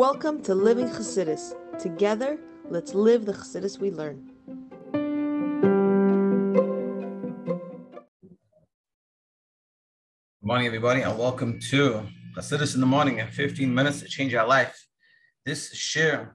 Welcome to Living Chassidus. Together, let's live the Chassidus we learn. Good morning, everybody, and welcome to Chassidus in the morning in 15 minutes to change our life. This shiur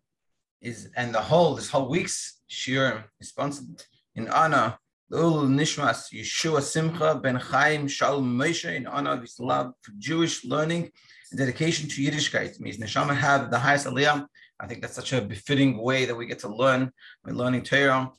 is, and the whole, this whole week's shiur is sponsored in honor Ul Nishmas Yehoshua Simcha Ben Chaim Shalom Moshe in honor of his love for Jewish learning and dedication to Yiddishkeit. Means Neshama had the highest aliyah. I think that's such a befitting way that we get to learn. We're learning Torah.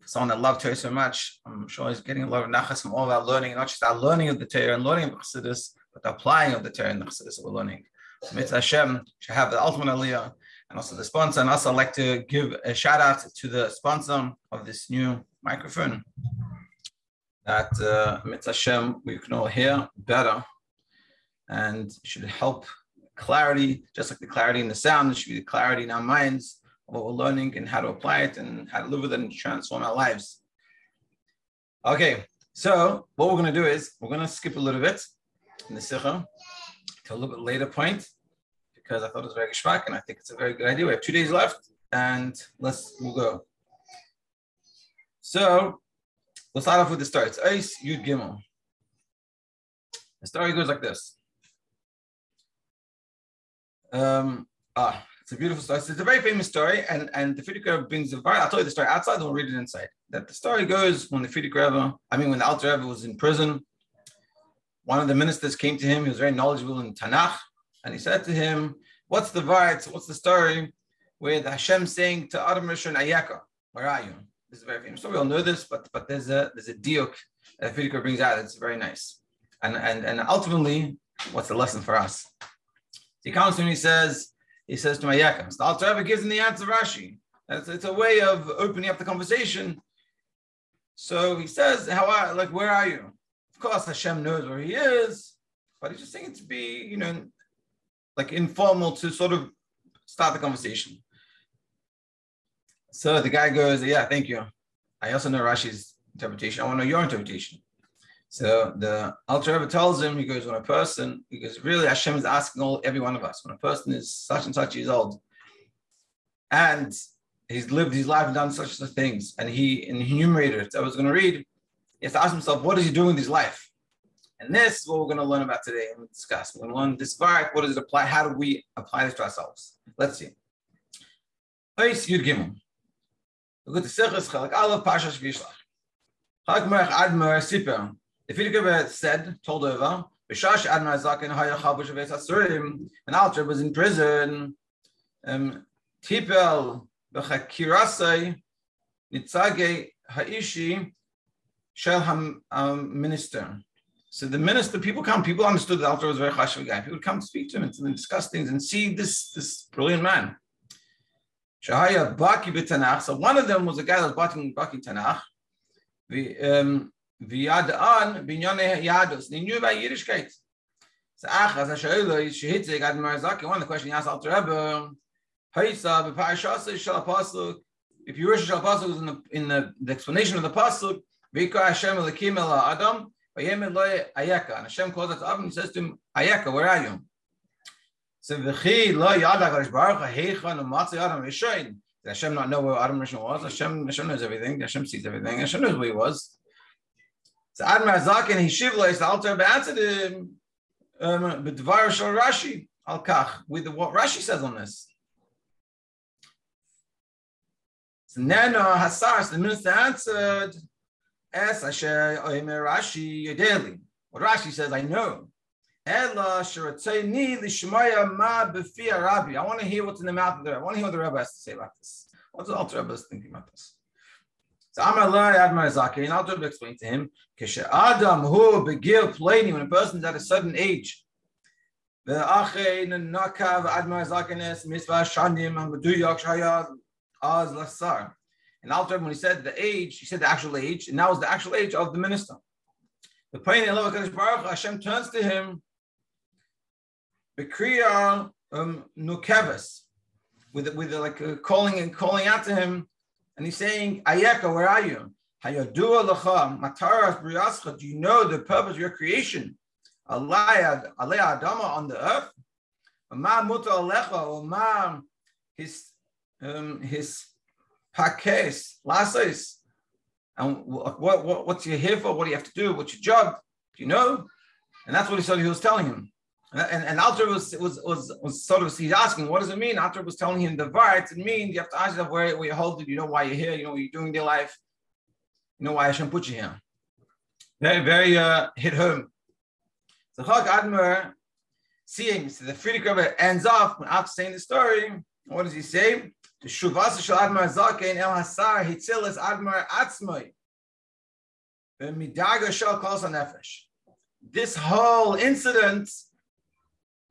For someone that loved Torah so much, I'm sure he's getting a lot of nachas from all our learning, not just our learning of the Torah and learning of Chassidus, but the applying of the Torah and the Chassidus that we're learning. So Mitzvah Hashem should have the ultimate aliyah and also the sponsor. And also I'd like to give a shout out to the sponsor of this new microphone that uh, we can all hear better and should help clarity, just like the clarity in the sound, it should be the clarity in our minds of what we're learning and how to apply it and how to live with it and transform our lives. Okay, so what we're going to do is we're going to skip a little bit in the Sikha to a little bit later point because I thought it was very geschmack and I think it's a very good idea. We have two days left and let's we'll go. So let's start off with the story. It's Ice Yud Gimel. The story goes like this. Um, ah, it's a beautiful story. It's a very famous story, and, and the Frierdiker brings the very, I'll tell you the story outside, then we'll read it inside. That the story goes when the Frierdiker Rebbe, I mean, when the Alter Rebbe was in prison, one of the ministers came to him, he was very knowledgeable in Tanakh, and he said to him, What's the vart? What's the story where the Hashem saying to Adam Rishon Ayaka, Where are you? This is very famous So We all know this, but but there's a there's a diuk that Frierdiker brings out. It's very nice. And and and ultimately, what's the lesson for us? He comes to him, he says, he says to Mayakam, so the Alter Rebbe gives him the answer Rashi. It's, it's a way of opening up the conversation. So he says, How are like where are you? Of course Hashem knows where he is, but he's just saying it to be, you know, like informal to sort of start the conversation. So the guy goes, Yeah, thank you. I also know Rashi's interpretation. I want to know your interpretation. So the Alter Rebbe tells him, he goes, when a person, he goes, really, Hashem is asking all every one of us, when a person is such and such years old, and he's lived his life and done such and such things, and he enumerated it. I was going to read, he has to ask himself, what is he doing with his life? And this is what we're going to learn about today and discuss. We're going to learn this vart, what does it apply? How do we apply this to ourselves? Let's see. Yud Gimel. Look at the Sechus Chalak Aleph Pashash Vayishlach. Chalak Merach Admer Siper. The Frierdiker said, told over, Bishash Admar Zaken Haya Chabush Aves Asurim, and Alter was in prison. Um, Tipel Bechakirasai Nitzage Haishi Shel um, Minister. So the minister, people come, people understood that Alter was a very chashuv guy. People would come speak to him and discuss things and see this, this brilliant man. Shahaya Baki B'Tanach. So one of them was a guy that was Baki, Baki Tanach. The, um, V'yad'an b'nyane yadus. They knew about Yiddishkeit. So Achaz HaShoelo Shehitzik Ad Marzaki. One of the questions he asked Alter Rebbe, Haisa b'Parashasa Shal Pasuk. If you wish Shal Pasuk was in the in the, the explanation of the Pasuk, V'ikar Hashem Elikim El Adam, V'yemen Lo Ayeka. And Hashem calls out to Adam and says to him, Ayeka, where are you? So V'chi Lo Yadak Harish Baruch HaHeicha Numatzi Adam Rishoin. Did Hashem not know where Adam Rishon was? Hashem, Hashem knows everything. Hashem sees everything. Hashem knows where he was. So he shivleis the Alter answered him um, b'dvar shel Rashi al kach with what Rashi says on this. So Nano Hasar, the minister answered, Es Asher Oimer Rashi Yedeli. What Rashi says, I know. Ela Shiratzeni Lishmaya Ma B'Fia Rabbi. I want to hear what's in the mouth of the Rebbe. I want to hear what the Rebbe has to say about this. What's the Alter Rebbe thinking about this? So Amar Lai Admar Zaki, and I'll explain to him, Keshe Adam Hu Begil Plani, when a person's at a certain age, the Ache Nakav Admar Zakines Misva Shandim Hamaduyak Shayad Az Lasar. And Alter, when he said the age, he said the actual age, and that was the actual age of the minister. The Plani Allah Baruch Hashem turns to him, Bekriya um, Nukeves, with with like uh, calling and calling out to him. And he's saying, Ayeka, where are you? Hayadua lecha, mataras briascha, do you know the purpose of your creation? Alaya Adama on the earth? Ma muta alecha, ma his um, his pakes, lasos, and what, what what's you here for? What do you have to do? What's your job? Do you know? And that's what he said he was telling him. And, and Alter was, was, was, was sort of, he's asking, what does it mean? Alter was telling him the vart, it means you have to ask yourself where, where you're it, you know why you're here, you know what you're doing in your life, you know why Hashem put you here. Very, very uh, hit home. So Chag Admer, seeing, so the Frierdiker Rebbe ends off after saying the story. What does he say? The Shuvasa Shal Admer Zaken El Hasar Hitzilis Admer Atzmai. Midaga Shal Kos Nefesh. This whole incident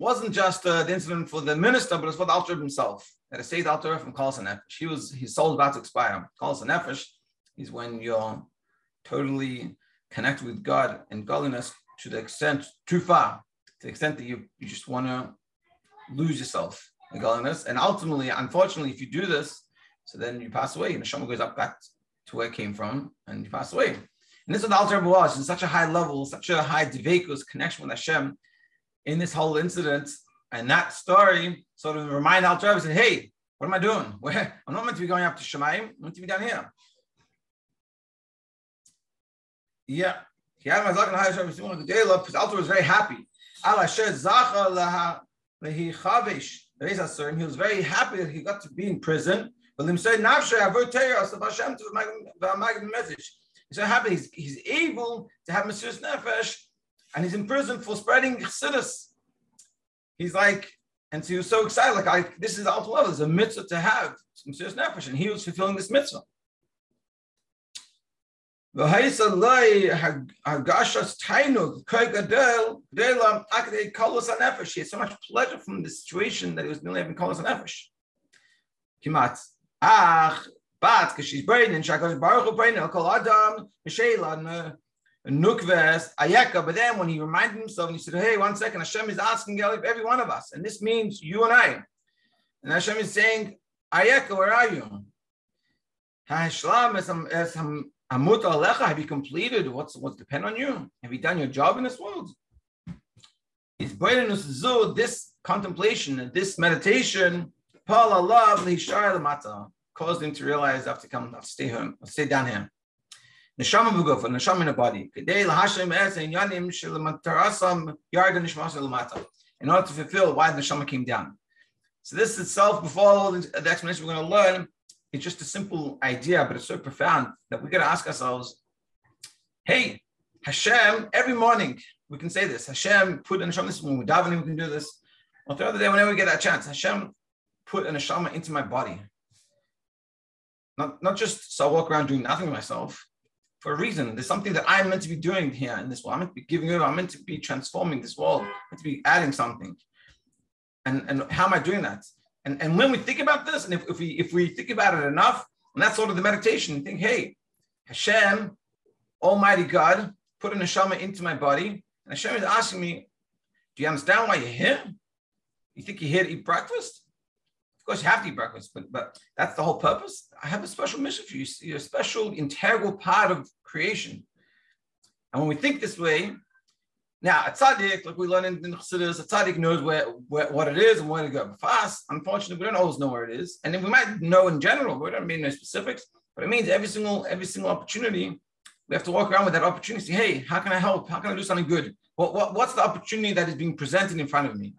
wasn't just uh, the incident for the minister, but it's for the Alter himself. That a Sayyid Alter from Kol Nefesh. He was his soul about to expire. Kol Nefesh is when you're totally connected with God and godliness to the extent too far, to the extent that you, you just want to lose yourself in godliness. And ultimately, unfortunately, if you do this, so then you pass away, and the Shema goes up back to where it came from, and you pass away. And this is what the Alter was, in such a high level, such a high devekus connection with Hashem in this whole incident. And that story sort of remind Alter and said, hey, what am I doing? Where I'm not meant to be going up to Shemaim, I'm meant to be down here. Yeah. He had my high service one the because Alter was very happy. Allah shed zacha laha lehi chavish. He was very happy that he got to be in prison. But him said, "Nafshe avur teras Hashem to the message." He's so happy. He's, he's able to have Mesiris Nefesh, and he's in prison for spreading chassidus. He's like, and so he was so excited. Like, I, this is the level. It's a mitzvah to have Mesiris Nefesh, and he was fulfilling this mitzvah. He had so much pleasure from the situation that he was nearly having kolos nefesh. Kimat. But because she's brain and Shakash Baruch Hu Adam, Mishayla, Nukves, Ayeka. But then when he reminded himself and he said, Hey, one second, Hashem is asking every one of us, and this means you and I. And Hashem is saying, Ayeka, where are you? Have you completed what's what's depend on you? Have you done your job in this world? It's this contemplation, this meditation, Paul Allah caused him to realize I have to come, I'll stay home, I'll stay down here. Neshama b'guf, neshama in the body. In order to fulfill why the neshama came down. So this itself, before all the explanation we're going to learn, it's just a simple idea, but it's so profound that we got to ask ourselves, hey, Hashem, every morning we can say this. Hashem put an neshama, this when we're davening, we can do this. Or the other day, whenever we get that chance, Hashem put an neshama into my body. Not, not just so I walk around doing nothing myself, for a reason. There's something that I'm meant to be doing here in this world. I'm meant to be giving over. I'm meant to be transforming this world. I'm meant to be adding something. And, and how am I doing that? And, and when we think about this, and if, if we if we think about it enough, and that's sort of the meditation, think, hey, Hashem, Almighty God, put a neshama into my body, and Hashem is asking me, do you understand why you're here? You think you're here to eat breakfast? Of course, you have to eat breakfast, but, but that's the whole purpose. I have a special mission for you. You're a special, integral part of creation. And when we think this way, now, a tzaddik, like we learn in the Chassidus, a tzaddik knows where, where, what it is and where to go. For us, unfortunately, we don't always know where it is. And then we might know in general, but we don't mean no specifics. But it means every single every single opportunity, we have to walk around with that opportunity. Say, hey, how can I help? How can I do something good? What, what, what's the opportunity that is being presented in front of me?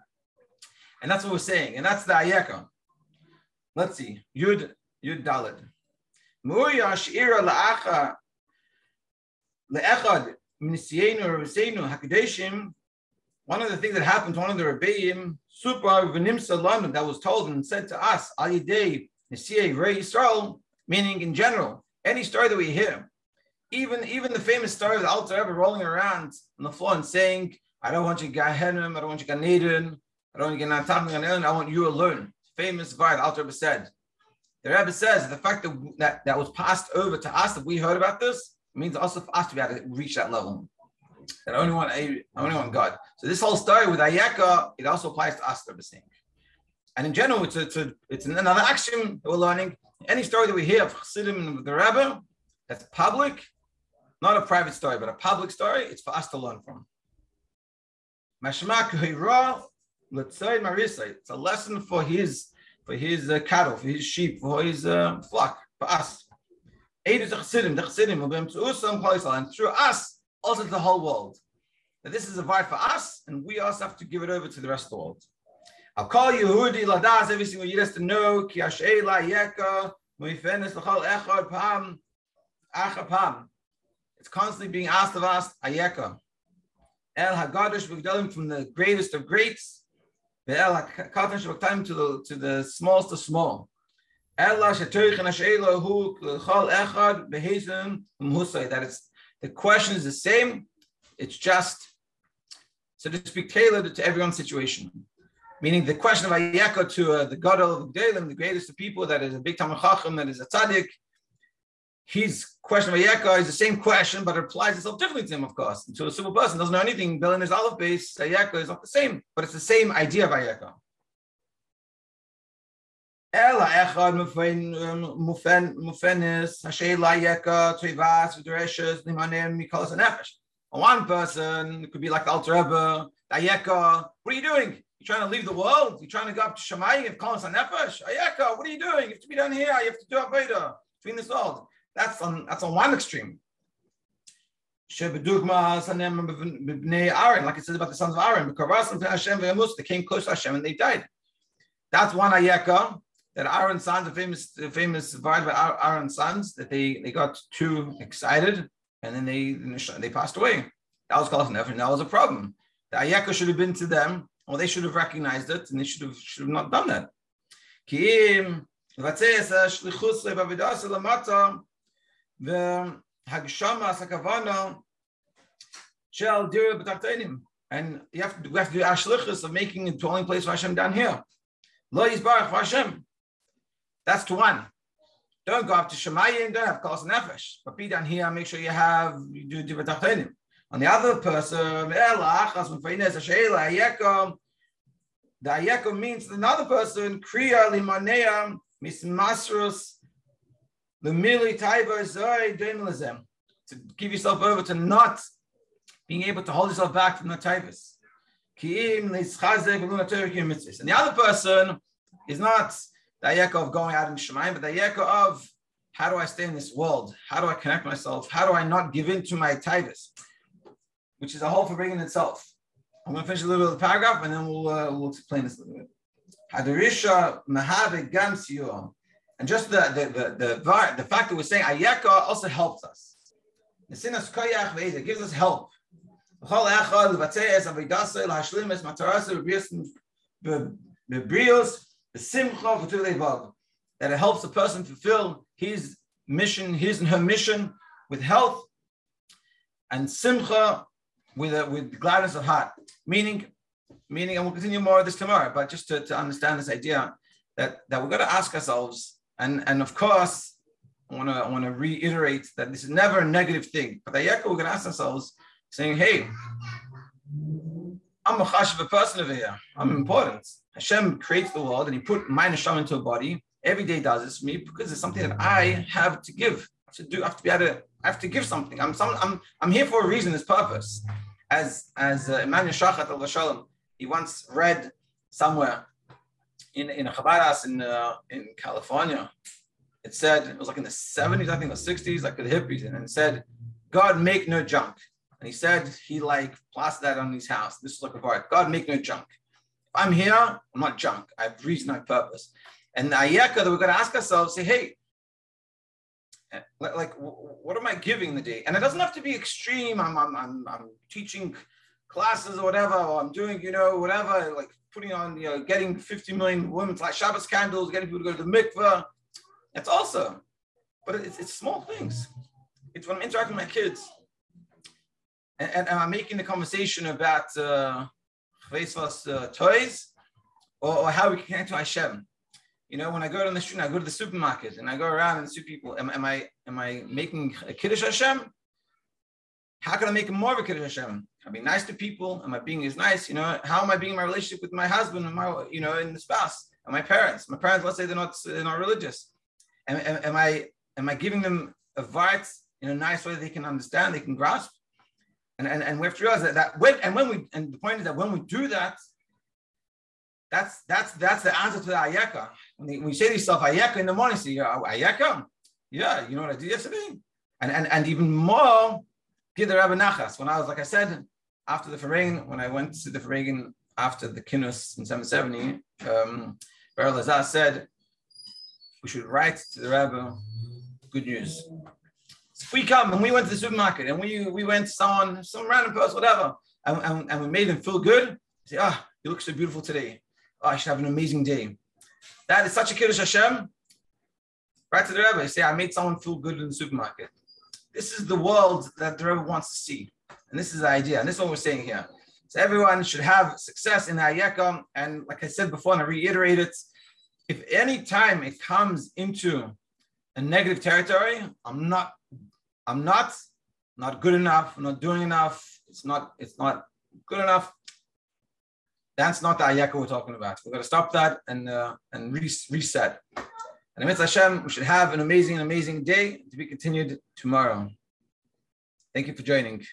And that's what we're saying. And that's the ayeka. Let's see. Yud, Yud Dalid. Muya Shira La'acha Le'echad one of the things that happened to one of the Rebbeim, Super V'nimsa that was told and said to us, Al Yidei Nesiyei Rei Yisrael, meaning in general, any story that we hear, even, even the famous story of the Alter Rebbe rolling around on the floor and saying, I don't want you to get Gahenim, I don't want you Ganeden, I don't want you Ganatan, I want you alone. Famous Var, the Alter Rebbe said. The Rebbe says the fact that, that that was passed over to us, that we heard about this, means also for us to be able to reach that level. That only one, only one God. So this whole story with Ayeka, it also applies to us, the saying. And in general, it's, a, it's, a, it's another action that we're learning. Any story that we hear of Chassidim and the Rebbe, that's public, not a private story, but a public story, it's for us to learn from. Let's say Marisa. It's a lesson for his for his uh, cattle, for his sheep, for his uh, flock, for us. Aid is the chassidim, the chassidim will be to usam And through us, also to the whole world. That this is a vibe for us, and we also have to give it over to the rest of the world. I'll call you Yehudi Ladas, every single Yid has to know, Ki Hasheila Yeka, Muifenes L'chol Echad Pam, Acha Pam. It's constantly being asked of us, Ayeka. El Haggadosh V'gdalim from the greatest of greats, Shabbatim to the to the smallest of small. That it's the question is the same. It's just, so to speak, tailored to everyone's situation. Meaning the question of Ayeka to uh, the God of the Gdalim, the greatest of people, that is a big Talmud Chacham, that is a tzaddik, his question of Ayeka is the same question, but it applies itself differently to him, of course. And to a simple person doesn't know anything, Bill in his olive base, Ayeka is not the same, but it's the same idea of Ayeka. Ela echad um, mufenis, hashela yeka, toivas, v'dereshes, nimanem, mikolas, and nefesh. One person could be like the Alter Rebbe, Ayeka, what are you doing? You're trying to leave the world? You're trying to go up to Shemayim, call us a nefesh? Ayeka, what are you doing? You have to be down here, you have to do Aveda between this world. That's on that's on one extreme. Aaron, like it says about the sons of Aaron, they came close to Hashem and they died. That's one ayeka that Aaron's sons, the famous, the famous vine by Aaron's sons, that they, they got too excited and then they they passed away. That was called and that was a problem. The ayeka should have been to them, or they should have recognized it, and they should have should have not done that the Hagshama Sakavana shall do b'tarteinim. And you have to, we have to do ashlichus of making a dwelling place for Hashem down here. Lo yizbarach Hashem. That's to one. Don't go up to Shemayim, don't have Kals Nefesh. But be down here, make sure you have, you do do b'tarteinim. On the other person, elach, asman feinez, ha'sheila, hayekom. The hayekom means another person, kriya limanea, mismasrus, to give yourself over to not being able to hold yourself back from the taivas. And the other person is not the ayeka of going out in Shemayim, but the ayeka of how do I stay in this world? How do I connect myself? How do I not give in to my taivas? Which is a whole for bringing itself. I'm going to finish a little bit of the paragraph and then we'll, uh, we'll explain this a little bit. Hadarisha mahave gam and just the the the the, the fact that we're saying ayeka also helps us. The sinas koyach ve'ed gives us help. That it helps the person fulfill his mission, his and her mission with health and simcha with a, with gladness of heart. Meaning, meaning, and we'll continue more of this tomorrow, but just to, to understand this idea that, that we've got to ask ourselves and, and of course, I want to I want to reiterate that this is never a negative thing. But we're going to ask ourselves, saying, "Hey, I'm a chashiv person over here. I'm important. Hashem creates the world, and He put my neshama into a body. Every day does this for me because it's something that I have to give. I have to do. I have to be able to. I have to give something. I'm some. I'm. I'm here for a reason. This purpose. As as uh, Emmanuel Schochet al Shalom, he once read somewhere in in a Chabad in uh, in California. It said it was like in the 70s, I think the 60s, like the hippies, and it said, "God make no junk." And he said he like plastered that on his house. This is like a art. God make no junk. If I'm here, I'm not junk. I have reason, I purpose. And the ayeka that we're going to ask ourselves, say, hey, like, what am I giving the day? And it doesn't have to be extreme. I'm, I'm, I'm, I'm teaching classes or whatever, or I'm doing, you know, whatever, like putting on, you know, getting 50 million women to light Shabbos candles, getting people to go to the mikveh. That's awesome. But it's, it's small things. It's when I'm interacting with my kids. And, and, and I'm making the conversation about uh, uh, toys or, or, how we can connect to Hashem. You know, when I go down the street, and I go to the supermarket and I go around and see people. Am, am I am I making a kiddush Hashem? How can I make him more of a kiddush Hashem? I be nice to people? Am I being as nice? You know, how am I being in my relationship with my husband and my, you know, and the spouse and my parents? My parents, let's say they're not they're not religious. Am, am, am I am I giving them advice in a nice way they can understand, they can grasp? And, and, and we have to realize that, that when and when we and the point is that when we do that, that's that's that's the answer to the ayeka. When, you say to yourself ayeka in the morning, say so ayeka. Yeah, you know what I did yesterday, and and and even more, the Rabbi Nachas. When I was like I said after the Farain, when I went to the Farain after the Kinus in 770, um, Berel Lazar said we should write to the Rabbi good news. So we come and we went to the supermarket and we we went to someone, some random person, whatever, and, and, and we made them feel good, say, ah, oh, you look so beautiful today. Oh, I should have an amazing day. That is such a Kiddush Hashem. Right to the Rebbe, say, I made someone feel good in the supermarket. This is the world that the Rebbe wants to see. And this is the idea. And this is what we're saying here. So everyone should have success in the Ayekam. And like I said before, and I reiterate it, if any time it comes into a negative territory, I'm not, I'm not, not good enough, I'm not doing enough, it's not, it's not good enough. That's not the ayaka we're talking about. We're going to stop that and uh, and re- reset. And Amit Hashem, we should have an amazing, amazing day to be continued tomorrow. Thank you for joining.